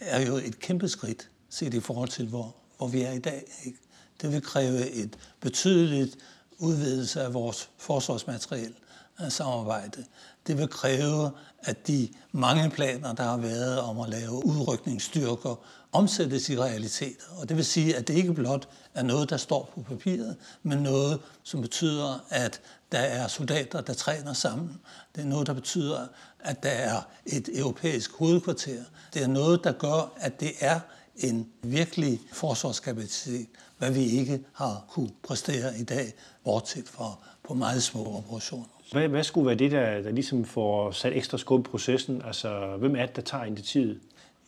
er jo et kæmpe skridt set i forhold til, hvor, hvor vi er i dag. Ikke? Det vil kræve et betydeligt udvidelse af vores forsvarsmateriel øh, samarbejde. Det vil kræve, at de mange planer, der har været om at lave udrykningsstyrker, omsættes i realiteter. Og det vil sige, at det ikke blot er noget, der står på papiret, men noget, som betyder, at der er soldater, der træner sammen. Det er noget, der betyder, at der er et europæisk hovedkvarter. Det er noget, der gør, at det er en virkelig forsvarskapacitet, hvad vi ikke har kunne præstere i dag, bortset fra på meget små operationer. Hvad, hvad skulle være det, der, der ligesom får sat ekstra skub i processen? Altså, hvem er det, der tager initiativet?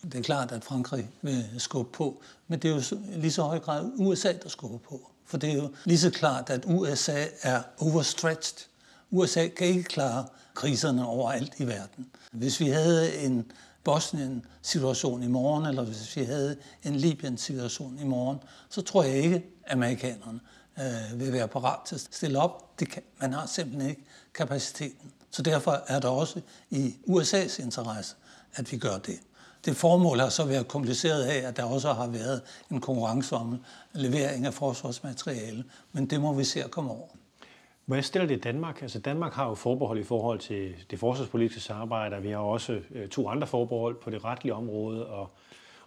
Det er klart, at Frankrig vil skubbe på, men det er jo lige så høj grad USA, der skubber på. For det er jo lige så klart, at USA er overstretched. USA kan ikke klare kriserne overalt i verden. Hvis vi havde en Bosnien-situation i morgen, eller hvis vi havde en Libyen-situation i morgen, så tror jeg ikke, at amerikanerne øh, vil være parat til at stille op. Det kan, man har simpelthen ikke kapaciteten. Så derfor er det også i USA's interesse, at vi gør det. Det formål har så været kompliceret af, at der også har været en konkurrence om levering af forsvarsmateriale, men det må vi se at komme over. Hvad stiller det Danmark? Altså Danmark har jo forbehold i forhold til det forsvarspolitiske samarbejde, og vi har også øh, to andre forbehold på det retlige område og,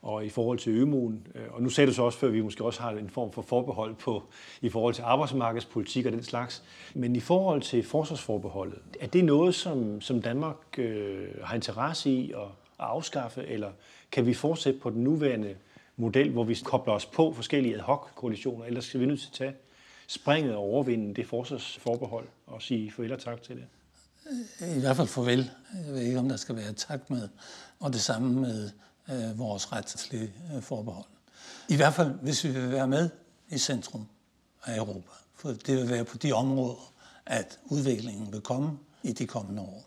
og i forhold til ømuen. Øh, og nu sagde du så også før, at vi måske også har en form for forbehold på, i forhold til arbejdsmarkedspolitik og den slags. Men i forhold til forsvarsforbeholdet, er det noget, som, som Danmark øh, har interesse i at, at afskaffe, eller kan vi fortsætte på den nuværende model, hvor vi kobler os på forskellige ad hoc-koalitioner, ellers skal vi nødt til at tage springet og overvinde det forsvarsforbehold og sige farvel og tak til det? I hvert fald farvel. Jeg ved ikke, om der skal være tak med. Og det samme med øh, vores retslige øh, forbehold. I hvert fald, hvis vi vil være med i centrum af Europa. For det vil være på de områder, at udviklingen vil komme i de kommende år.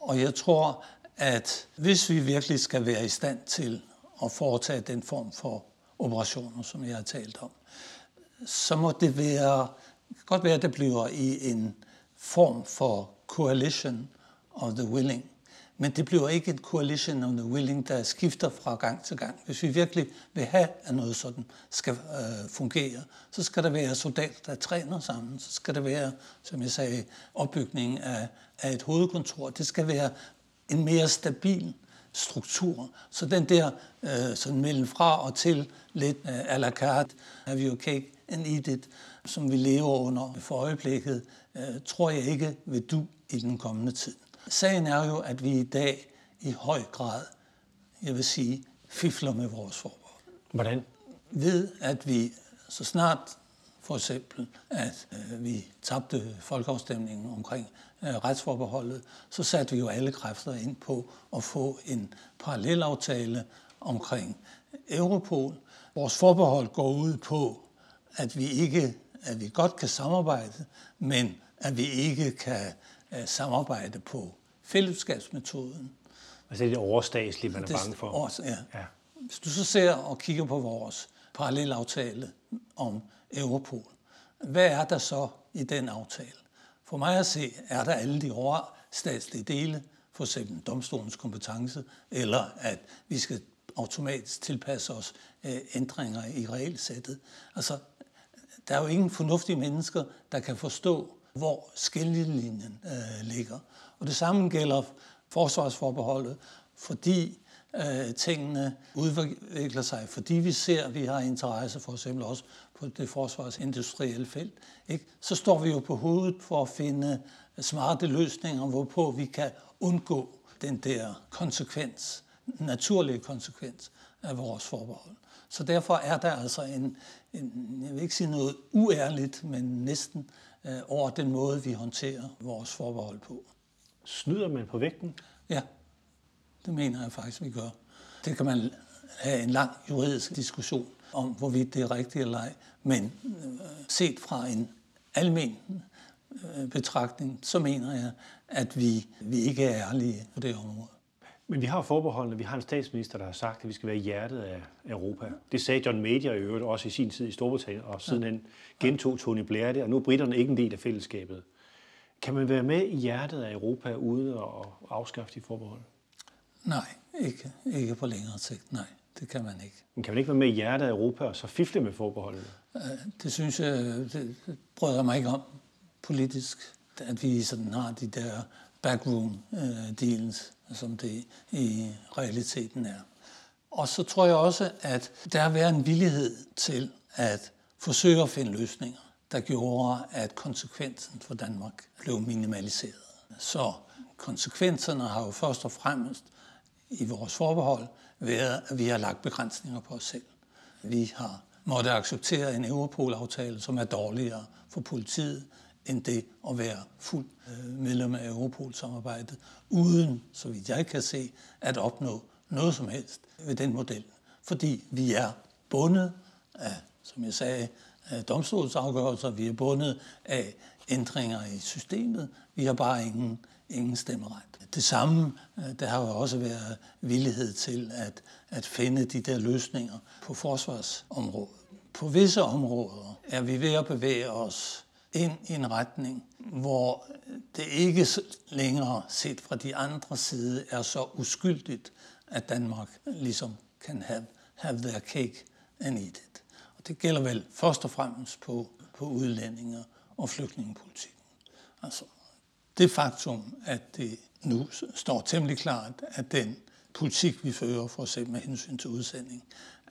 Og jeg tror, at hvis vi virkelig skal være i stand til at foretage den form for operationer, som jeg har talt om, så må det være, godt være, at det bliver i en form for coalition of the willing. Men det bliver ikke en coalition of the willing, der skifter fra gang til gang. Hvis vi virkelig vil have, at noget sådan skal øh, fungere, så skal der være soldater, der træner sammen. Så skal der være, som jeg sagde, opbygning af, af et hovedkontor. Det skal være en mere stabil struktur. Så den der øh, sådan mellem fra og til lidt øh, à la carte, have your cake and eat it, som vi lever under for øjeblikket, øh, tror jeg ikke vil du i den kommende tid. Sagen er jo, at vi i dag i høj grad, jeg vil sige, fifler med vores forbehold. Hvordan? Ved, at vi så snart for eksempel, at øh, vi tabte folkeafstemningen omkring øh, retsforbeholdet, så satte vi jo alle kræfter ind på at få en parallelaftale omkring Europol. Vores forbehold går ud på, at vi ikke, at vi godt kan samarbejde, men at vi ikke kan uh, samarbejde på fællesskabsmetoden. Altså det overstatslige, man er bange for. Over, ja. ja. Hvis du så ser og kigger på vores parallelaftale om Europol, hvad er der så i den aftale? For mig at se, er der alle de overstatslige dele, for eksempel domstolens kompetence, eller at vi skal automatisk tilpasse os øh, ændringer i regelsættet. Altså, der er jo ingen fornuftige mennesker, der kan forstå, hvor skillelinjen øh, ligger. Og det samme gælder forsvarsforbeholdet, fordi øh, tingene udvikler sig, fordi vi ser, at vi har interesse for eksempel også på det forsvarsindustrielle felt, ikke? så står vi jo på hovedet for at finde smarte løsninger, hvorpå vi kan undgå den der konsekvens, naturlige konsekvens af vores forbehold. Så derfor er der altså en, en jeg vil ikke sige noget uærligt, men næsten øh, over den måde, vi håndterer vores forbehold på. Snyder man på vægten? Ja, det mener jeg faktisk, vi gør. Det kan man have en lang juridisk diskussion om, hvorvidt det er rigtigt eller ej. Men øh, set fra en almen øh, betragtning, så mener jeg, at vi, vi ikke er ærlige på det område. Men vi har forbeholdene. Vi har en statsminister, der har sagt, at vi skal være i hjertet af Europa. Det sagde John Major i øvrigt også i sin tid i Storbritannien, og siden han gentog Tony Blair det, og nu er britterne ikke en del af fællesskabet. Kan man være med i hjertet af Europa uden at afskaffe de forbehold? Nej, ikke, ikke på længere sigt, nej. Det kan man ikke. Men kan man ikke være med i hjertet af Europa og så fifle med forbeholdet? Det synes jeg, det bryder jeg mig ikke om politisk, at vi sådan har de der backroom deals, som det i realiteten er. Og så tror jeg også, at der været en villighed til at forsøge at finde løsninger, der gjorde, at konsekvensen for Danmark blev minimaliseret. Så konsekvenserne har jo først og fremmest i vores forbehold været, at vi har lagt begrænsninger på os selv. Vi har måtte acceptere en Europol-aftale, som er dårligere for politiet, end det at være fuld øh, medlem af Europol-samarbejdet, uden, så vidt jeg kan se, at opnå noget som helst ved den model. Fordi vi er bundet af, som jeg sagde, af domstolsafgørelser, vi er bundet af ændringer i systemet, vi har bare ingen ingen stemmeret. Det samme, øh, der har jo også været villighed til at, at finde de der løsninger på forsvarsområdet. På visse områder er vi ved at bevæge os ind i en retning, hvor det ikke længere set fra de andre side er så uskyldigt, at Danmark ligesom kan have, have their cake and eat it. Og det gælder vel først og fremmest på, på udlændinger og flygtningepolitikken. Altså, det faktum, at det nu står temmelig klart, at den politik, vi fører, for eksempel med hensyn til udsending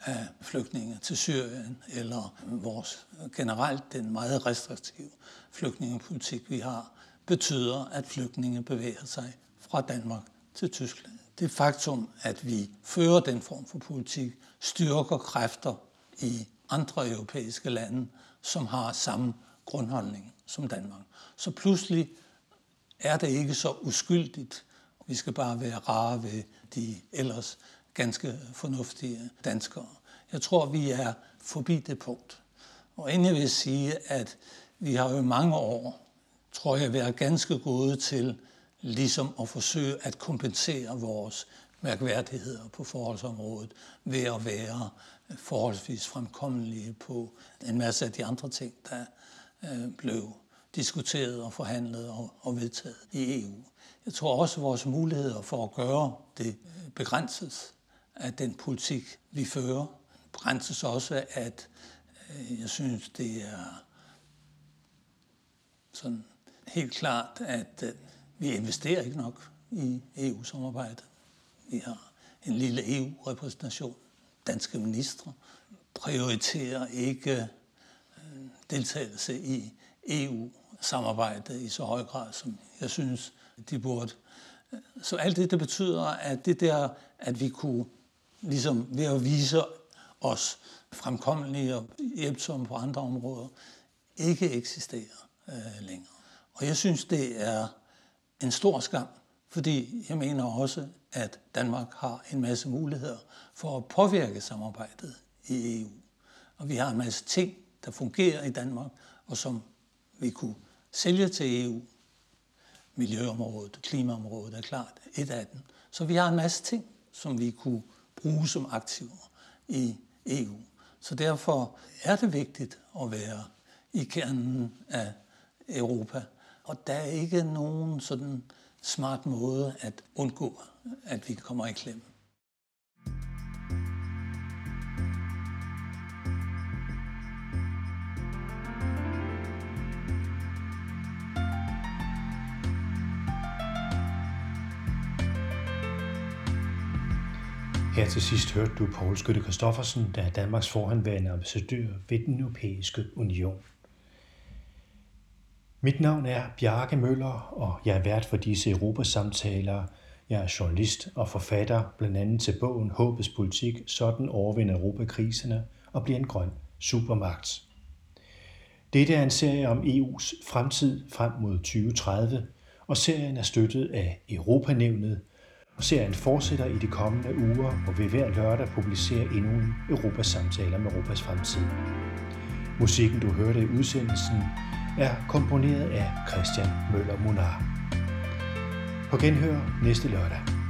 af flygtninge til Syrien, eller vores generelt den meget restriktive flygtningepolitik, vi har, betyder, at flygtninge bevæger sig fra Danmark til Tyskland. Det faktum, at vi fører den form for politik, styrker kræfter i andre europæiske lande, som har samme grundholdning som Danmark. Så pludselig er det ikke så uskyldigt. Vi skal bare være rare ved de ellers ganske fornuftige danskere. Jeg tror, vi er forbi det punkt. Og endelig vil jeg sige, at vi har jo mange år, tror jeg, været ganske gode til ligesom at forsøge at kompensere vores mærkværdigheder på forholdsområdet ved at være forholdsvis fremkommelige på en masse af de andre ting, der øh, blev diskuteret og forhandlet og, og vedtaget i EU. Jeg tror også, at vores muligheder for at gøre det begrænses af den politik, vi fører. Brænses også, at øh, jeg synes, det er sådan helt klart, at øh, vi investerer ikke nok i EU-samarbejdet. Vi har en lille EU-repræsentation. Danske ministre prioriterer ikke øh, deltagelse i EU-samarbejdet i så høj grad, som jeg synes, de burde. Så alt det, det betyder, at det der, at vi kunne ligesom ved at vise os fremkommelige og hjælpsomme på andre områder, ikke eksisterer øh, længere. Og jeg synes, det er en stor skam, fordi jeg mener også, at Danmark har en masse muligheder for at påvirke samarbejdet i EU. Og vi har en masse ting, der fungerer i Danmark, og som vi kunne sælge til EU. Miljøområdet, klimaområdet er klart et af dem. Så vi har en masse ting, som vi kunne bruge som aktiver i EU. Så derfor er det vigtigt at være i kernen af Europa. Og der er ikke nogen sådan smart måde at undgå, at vi kommer i klemme. Her til sidst hørte du Poul Skytte Kristoffersen, der er Danmarks forhandværende ambassadør ved den europæiske union. Mit navn er Bjarke Møller, og jeg er vært for disse Europasamtaler. Jeg er journalist og forfatter, blandt andet til bogen Håbets politik, sådan overvinder Europa kriserne og bliver en grøn supermagt. Dette er en serie om EU's fremtid frem mod 2030, og serien er støttet af Europanævnet, serien fortsætter i de kommende uger, hvor vi hver lørdag publicerer endnu en Europasamtaler med Europas fremtid. Musikken, du hørte i udsendelsen, er komponeret af Christian Møller Munar. På genhør næste lørdag.